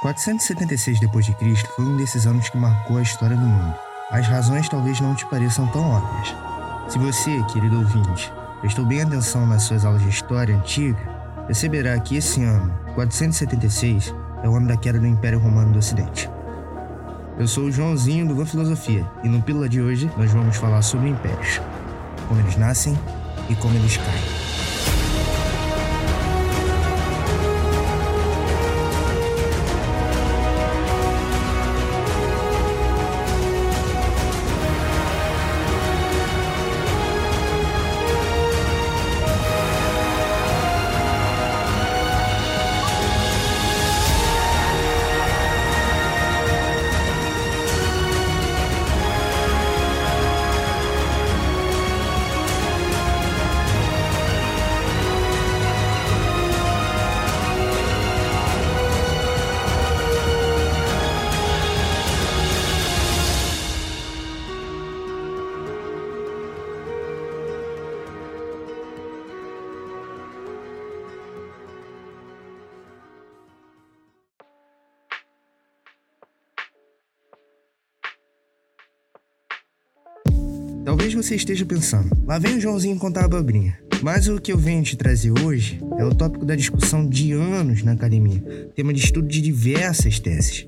476 d.C. foi um desses anos que marcou a história do mundo. As razões talvez não te pareçam tão óbvias. Se você, querido ouvinte, prestou bem atenção nas suas aulas de história antiga, perceberá que esse ano, 476, é o ano da queda do Império Romano do Ocidente. Eu sou o Joãozinho do Van Filosofia e no Pílula de hoje nós vamos falar sobre impérios, como eles nascem e como eles caem. Talvez você esteja pensando, lá vem o Joãozinho contar a abobrinha. Mas o que eu venho te trazer hoje é o tópico da discussão de anos na academia, tema de estudo de diversas teses.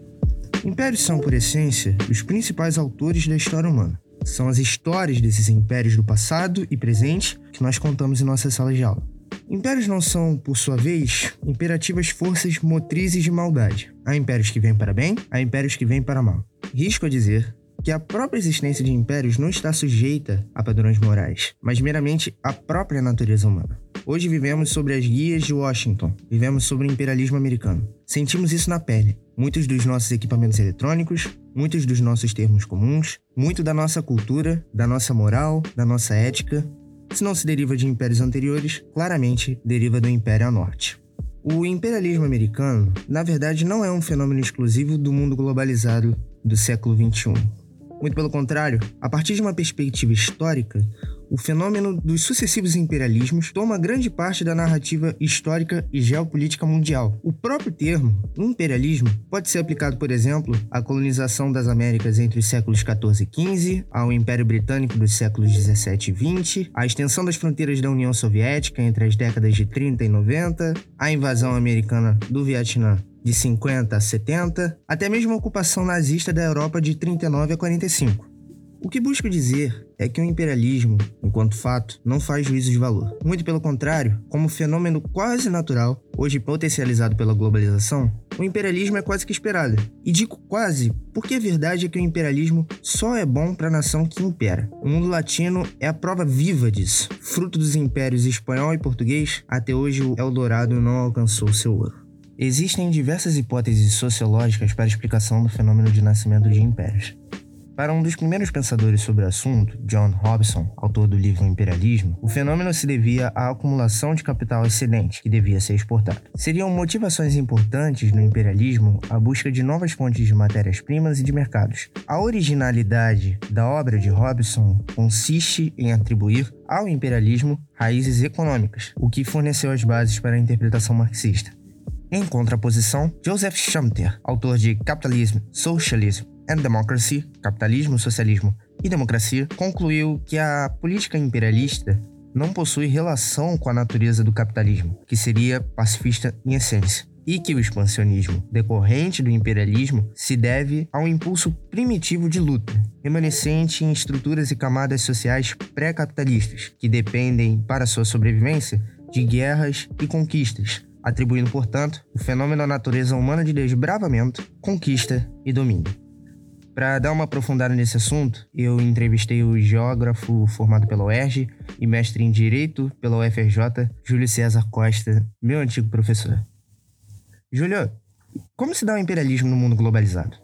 Impérios são, por essência, os principais autores da história humana. São as histórias desses impérios do passado e presente que nós contamos em nossa sala de aula. Impérios não são, por sua vez, imperativas forças motrizes de maldade. Há impérios que vêm para bem, há impérios que vêm para mal. Risco a dizer que a própria existência de impérios não está sujeita a padrões morais, mas meramente à própria natureza humana. Hoje vivemos sobre as guias de Washington, vivemos sobre o imperialismo americano. Sentimos isso na pele. Muitos dos nossos equipamentos eletrônicos, muitos dos nossos termos comuns, muito da nossa cultura, da nossa moral, da nossa ética, se não se deriva de impérios anteriores, claramente deriva do Império ao Norte. O imperialismo americano, na verdade, não é um fenômeno exclusivo do mundo globalizado do século XXI. Muito pelo contrário, a partir de uma perspectiva histórica, o fenômeno dos sucessivos imperialismos toma grande parte da narrativa histórica e geopolítica mundial. O próprio termo, imperialismo, pode ser aplicado, por exemplo, à colonização das Américas entre os séculos XIV e XV, ao Império Britânico dos séculos XVII e XX, à extensão das fronteiras da União Soviética entre as décadas de 30 e 90, à invasão americana do Vietnã de 50 a 70, até mesmo a ocupação nazista da Europa de 39 a 45. O que busco dizer é que o imperialismo, enquanto fato, não faz juízo de valor. Muito pelo contrário, como fenômeno quase natural, hoje potencializado pela globalização, o imperialismo é quase que esperado. E digo quase porque a verdade é que o imperialismo só é bom para a nação que impera. O mundo latino é a prova viva disso. Fruto dos impérios espanhol e português, até hoje o Eldorado não alcançou seu ouro. Existem diversas hipóteses sociológicas para a explicação do fenômeno de nascimento de impérios. Para um dos primeiros pensadores sobre o assunto, John Robson, autor do livro Imperialismo, o fenômeno se devia à acumulação de capital excedente que devia ser exportado. Seriam motivações importantes no imperialismo a busca de novas fontes de matérias-primas e de mercados. A originalidade da obra de Robson consiste em atribuir ao imperialismo raízes econômicas, o que forneceu as bases para a interpretação marxista. Em contraposição, Joseph Schumpeter, autor de Capitalism, Socialism and Democracy, Capitalismo, Socialismo e Democracia, concluiu que a política imperialista não possui relação com a natureza do capitalismo, que seria pacifista em essência, e que o expansionismo decorrente do imperialismo se deve a um impulso primitivo de luta, remanescente em estruturas e camadas sociais pré-capitalistas, que dependem, para sua sobrevivência, de guerras e conquistas, atribuindo, portanto, o fenômeno à natureza humana de desbravamento, conquista e domínio. Para dar uma aprofundada nesse assunto, eu entrevistei o geógrafo formado pela UERJ e mestre em Direito pela UFRJ, Júlio César Costa, meu antigo professor. Júlio, como se dá o imperialismo no mundo globalizado?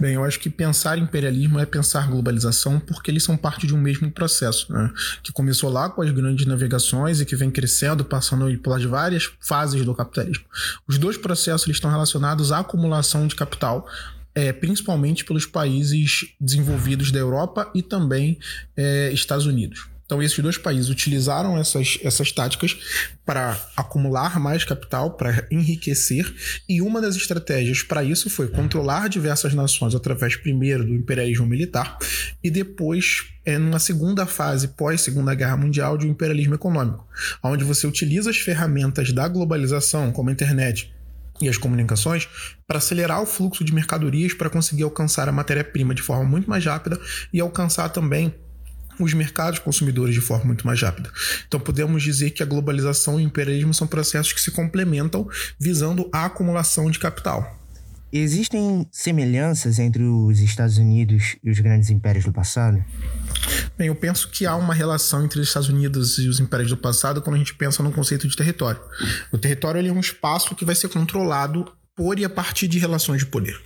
Bem, eu acho que pensar imperialismo é pensar globalização porque eles são parte de um mesmo processo, né? que começou lá com as grandes navegações e que vem crescendo, passando pelas várias fases do capitalismo. Os dois processos estão relacionados à acumulação de capital, é, principalmente pelos países desenvolvidos da Europa e também é, Estados Unidos. Então, esses dois países utilizaram essas, essas táticas para acumular mais capital, para enriquecer, e uma das estratégias para isso foi controlar diversas nações através, primeiro, do imperialismo militar, e depois, é, numa segunda fase, pós-Segunda Guerra Mundial, de um imperialismo econômico, onde você utiliza as ferramentas da globalização, como a internet, e as comunicações para acelerar o fluxo de mercadorias para conseguir alcançar a matéria-prima de forma muito mais rápida e alcançar também os mercados consumidores de forma muito mais rápida. Então podemos dizer que a globalização e o imperialismo são processos que se complementam visando a acumulação de capital. Existem semelhanças entre os Estados Unidos e os grandes impérios do passado? Bem, eu penso que há uma relação entre os Estados Unidos e os impérios do passado quando a gente pensa no conceito de território. O território é um espaço que vai ser controlado por e a partir de relações de poder.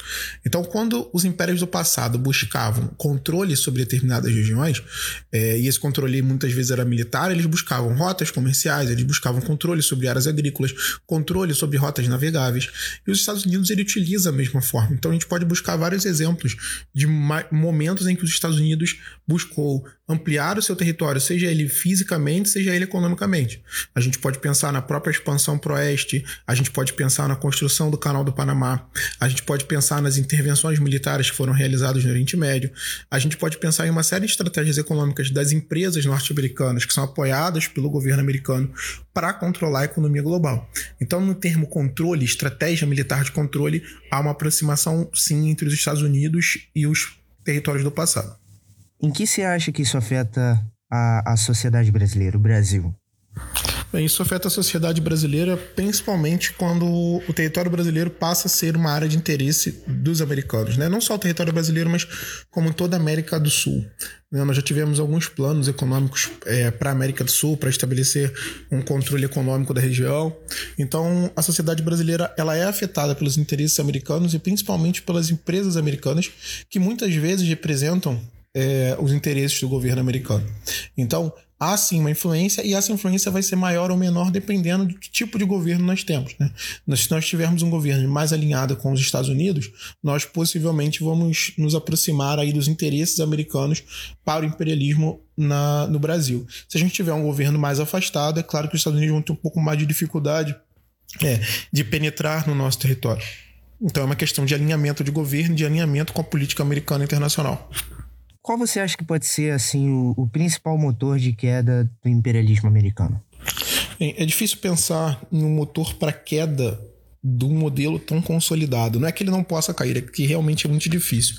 Então, quando os impérios do passado buscavam controle sobre determinadas regiões, é, e esse controle muitas vezes era militar, eles buscavam rotas comerciais, eles buscavam controle sobre áreas agrícolas, controle sobre rotas navegáveis. E os Estados Unidos ele utiliza a mesma forma. Então, a gente pode buscar vários exemplos de momentos em que os Estados Unidos buscou ampliar o seu território, seja ele fisicamente, seja ele economicamente. A gente pode pensar na própria expansão pro oeste, a gente pode pensar na construção do canal do Panamá, a gente pode pensar nas intervenções militares que foram realizadas no Oriente Médio, a gente pode pensar em uma série de estratégias econômicas das empresas norte-americanas que são apoiadas pelo governo americano para controlar a economia global. Então, no termo controle, estratégia militar de controle, há uma aproximação sim entre os Estados Unidos e os territórios do passado. Em que você acha que isso afeta a, a sociedade brasileira, o Brasil? Bem, isso afeta a sociedade brasileira principalmente quando o território brasileiro passa a ser uma área de interesse dos americanos, né? Não só o território brasileiro, mas como toda a América do Sul. Né? Nós já tivemos alguns planos econômicos é, para a América do Sul para estabelecer um controle econômico da região. Então, a sociedade brasileira ela é afetada pelos interesses americanos e principalmente pelas empresas americanas que muitas vezes representam é, os interesses do governo americano. Então, há sim uma influência e essa influência vai ser maior ou menor dependendo de que tipo de governo nós temos. Né? Se nós tivermos um governo mais alinhado com os Estados Unidos, nós possivelmente vamos nos aproximar aí dos interesses americanos para o imperialismo na, no Brasil. Se a gente tiver um governo mais afastado, é claro que os Estados Unidos vão ter um pouco mais de dificuldade é, de penetrar no nosso território. Então é uma questão de alinhamento de governo, de alinhamento com a política americana internacional. Qual você acha que pode ser assim o, o principal motor de queda do imperialismo americano? É difícil pensar em um motor para queda de um modelo tão consolidado. Não é que ele não possa cair, é que realmente é muito difícil.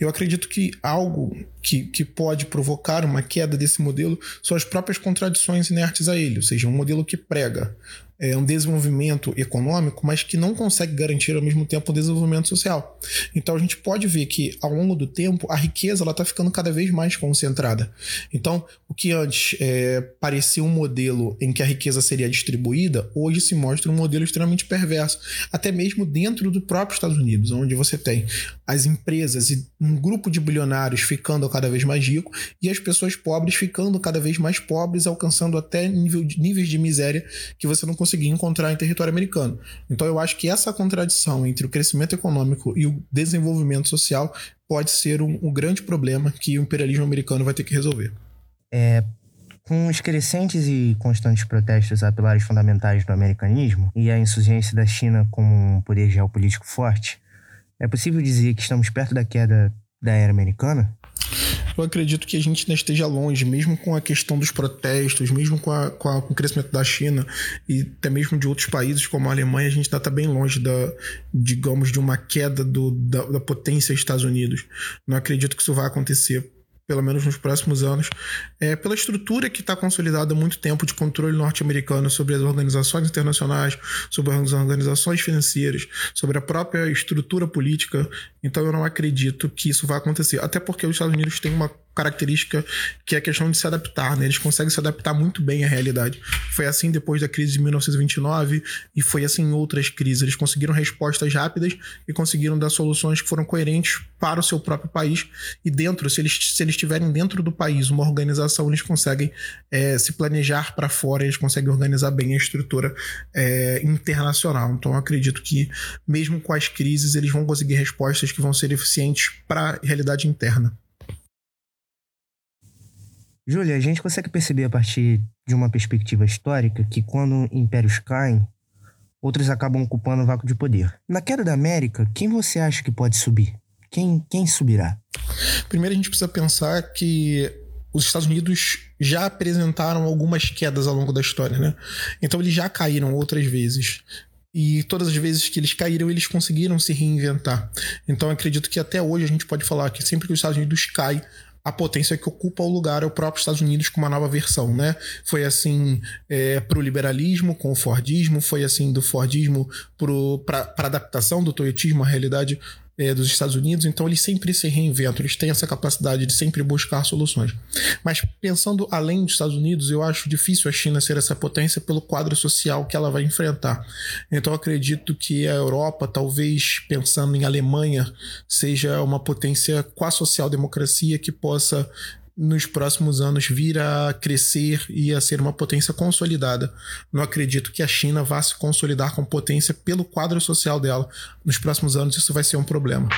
Eu acredito que algo que, que pode provocar uma queda desse modelo são as próprias contradições inertes a ele, ou seja, um modelo que prega é, um desenvolvimento econômico, mas que não consegue garantir ao mesmo tempo o desenvolvimento social. Então a gente pode ver que ao longo do tempo a riqueza ela está ficando cada vez mais concentrada. Então o que antes é, parecia um modelo em que a riqueza seria distribuída, hoje se mostra um modelo extremamente perverso, até mesmo dentro do próprio Estados Unidos, onde você tem as empresas e um grupo de bilionários ficando cada vez mais rico e as pessoas pobres ficando cada vez mais pobres, alcançando até nível níveis de miséria que você não conseguir encontrar em território americano. Então eu acho que essa contradição entre o crescimento econômico e o desenvolvimento social pode ser um, um grande problema que o imperialismo americano vai ter que resolver. É, com os crescentes e constantes protestos a pilares fundamentais do americanismo e a insurgência da China como um poder geopolítico forte, é possível dizer que estamos perto da queda da era americana? Eu acredito que a gente ainda esteja longe, mesmo com a questão dos protestos, mesmo com, a, com, a, com o crescimento da China e até mesmo de outros países como a Alemanha, a gente ainda está bem longe da, digamos, de uma queda do, da, da potência Estados Unidos. Não acredito que isso vai acontecer pelo menos nos próximos anos, é, pela estrutura que está consolidada há muito tempo de controle norte-americano sobre as organizações internacionais, sobre as organizações financeiras, sobre a própria estrutura política. Então eu não acredito que isso vai acontecer. Até porque os Estados Unidos têm uma característica que é a questão de se adaptar, né? Eles conseguem se adaptar muito bem à realidade. Foi assim depois da crise de 1929 e foi assim em outras crises. Eles conseguiram respostas rápidas e conseguiram dar soluções que foram coerentes para o seu próprio país e dentro, se eles, se eles estiverem dentro do país, uma organização, eles conseguem é, se planejar para fora, eles conseguem organizar bem a estrutura é, internacional. Então eu acredito que mesmo com as crises, eles vão conseguir respostas que vão ser eficientes para a realidade interna. Júlia, a gente consegue perceber a partir de uma perspectiva histórica que quando impérios caem, outros acabam ocupando o vácuo de poder. Na queda da América, quem você acha que pode subir? Quem, quem subirá? Primeiro a gente precisa pensar que os Estados Unidos já apresentaram algumas quedas ao longo da história, né? Então eles já caíram outras vezes. E todas as vezes que eles caíram, eles conseguiram se reinventar. Então acredito que até hoje a gente pode falar que sempre que os Estados Unidos caem, a potência que ocupa o lugar é o próprio Estados Unidos com uma nova versão, né? Foi assim é, para o liberalismo com o Fordismo, foi assim do Fordismo para a adaptação do Toyotismo à realidade é, dos Estados Unidos, então eles sempre se reinventam, eles têm essa capacidade de sempre buscar soluções. Mas pensando além dos Estados Unidos, eu acho difícil a China ser essa potência pelo quadro social que ela vai enfrentar. Então acredito que a Europa, talvez pensando em Alemanha, seja uma potência com a social-democracia que possa nos próximos anos vir a crescer e a ser uma potência consolidada. Não acredito que a China vá se consolidar com potência pelo quadro social dela. Nos próximos anos isso vai ser um problema.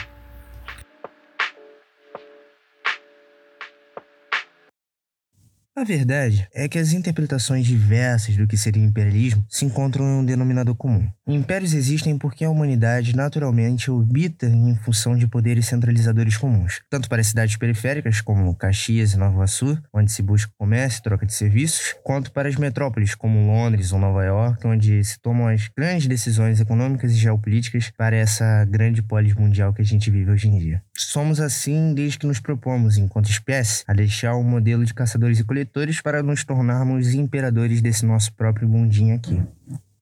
A verdade é que as interpretações diversas do que seria imperialismo se encontram em um denominador comum. Impérios existem porque a humanidade naturalmente orbita em função de poderes centralizadores comuns, tanto para cidades periféricas como Caxias e Nova Iguaçu, onde se busca comércio e troca de serviços, quanto para as metrópoles como Londres ou Nova York, onde se tomam as grandes decisões econômicas e geopolíticas para essa grande polis mundial que a gente vive hoje em dia. Somos assim desde que nos propomos, enquanto espécie, a deixar o modelo de caçadores e coletores para nos tornarmos imperadores desse nosso próprio mundinho aqui.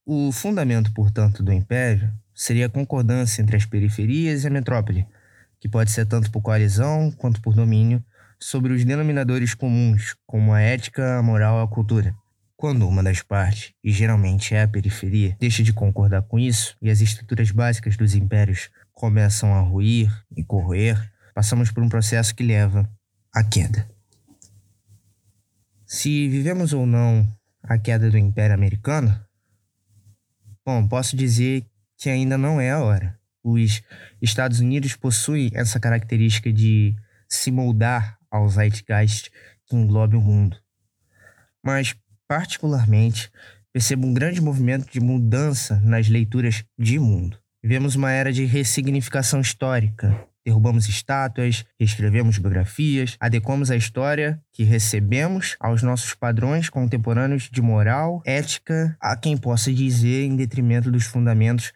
O fundamento, portanto, do império seria a concordância entre as periferias e a metrópole, que pode ser tanto por coalizão quanto por domínio sobre os denominadores comuns, como a ética, a moral e a cultura. Quando uma das partes, e geralmente é a periferia, deixa de concordar com isso e as estruturas básicas dos impérios começam a ruir e corroer, passamos por um processo que leva à queda. Se vivemos ou não a queda do Império Americano, bom, posso dizer que ainda não é a hora. Os Estados Unidos possuem essa característica de se moldar ao zeitgeist que englobe o mundo. Mas, particularmente, percebo um grande movimento de mudança nas leituras de mundo. Vivemos uma era de ressignificação histórica, derrubamos estátuas, reescrevemos biografias, adequamos a história que recebemos aos nossos padrões contemporâneos de moral, ética, a quem possa dizer em detrimento dos fundamentos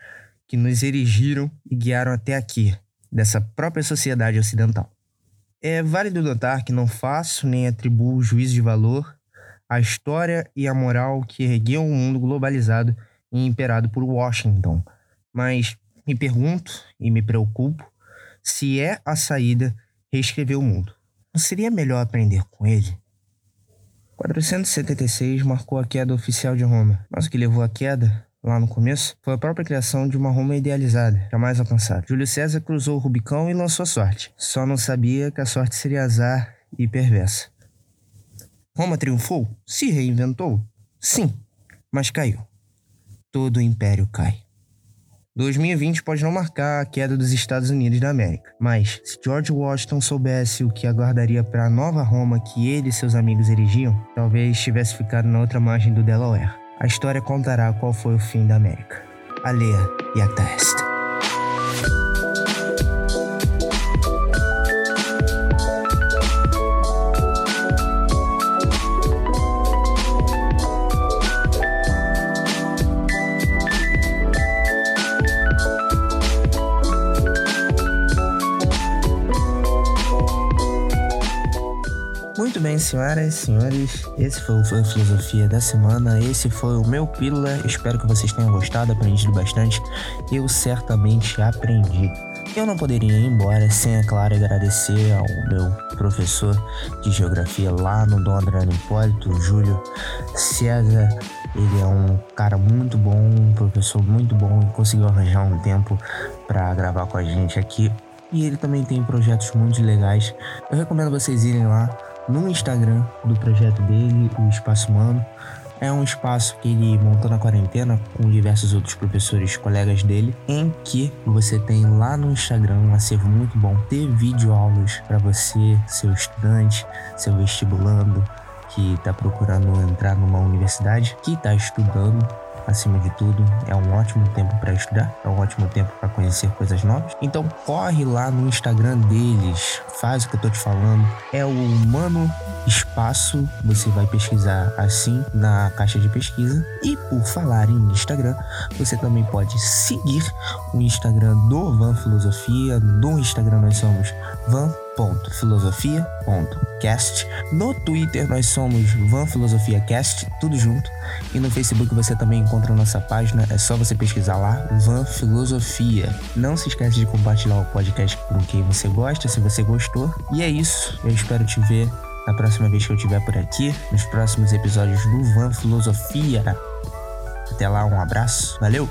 que nos erigiram e guiaram até aqui, dessa própria sociedade ocidental. É válido notar que não faço nem atribuo juízo de valor à história e à moral que ergueu um mundo globalizado e imperado por Washington, mas me pergunto e me preocupo se é a saída, reescrever o mundo. Não seria melhor aprender com ele? 476 marcou a queda oficial de Roma, mas o que levou à queda, lá no começo, foi a própria criação de uma Roma idealizada, jamais alcançada. Júlio César cruzou o Rubicão e lançou a sorte. Só não sabia que a sorte seria azar e perversa. Roma triunfou? Se reinventou? Sim, mas caiu. Todo o império cai. 2020 pode não marcar a queda dos Estados Unidos da América, mas se George Washington soubesse o que aguardaria para a nova Roma que ele e seus amigos erigiam, talvez tivesse ficado na outra margem do Delaware. A história contará qual foi o fim da América. A leia e a senhoras e senhores, esse foi o Filosofia da semana, esse foi o meu Pílula, espero que vocês tenham gostado, aprendido bastante, eu certamente aprendi. Eu não poderia ir embora sem, é claro, agradecer ao meu professor de geografia lá no Dom Adriano Hipólito, Júlio César. Ele é um cara muito bom, um professor muito bom e conseguiu arranjar um tempo para gravar com a gente aqui. E ele também tem projetos muito legais. Eu recomendo vocês irem lá no Instagram do projeto dele, o Espaço Humano. É um espaço que ele montou na quarentena com diversos outros professores colegas dele, em que você tem lá no Instagram um acervo muito bom, ter vídeo aulas para você, seu estudante, seu vestibulando, que está procurando entrar numa universidade, que está estudando acima de tudo, é um ótimo tempo para estudar, é um ótimo tempo para conhecer coisas novas. Então corre lá no Instagram deles, faz o que eu tô te falando. É o Humano Espaço, você vai pesquisar assim na caixa de pesquisa. E por falar em Instagram, você também pode seguir o Instagram do Van Filosofia. No Instagram nós somos Van filosofia.cast. No Twitter nós somos Van Filosofia Cast, tudo junto. E no Facebook você também encontra nossa página, é só você pesquisar lá, Van Filosofia. Não se esquece de compartilhar o podcast com quem você gosta, se você gostou. E é isso, eu espero te ver na próxima vez que eu estiver por aqui, nos próximos episódios do Van Filosofia. Até lá, um abraço, valeu!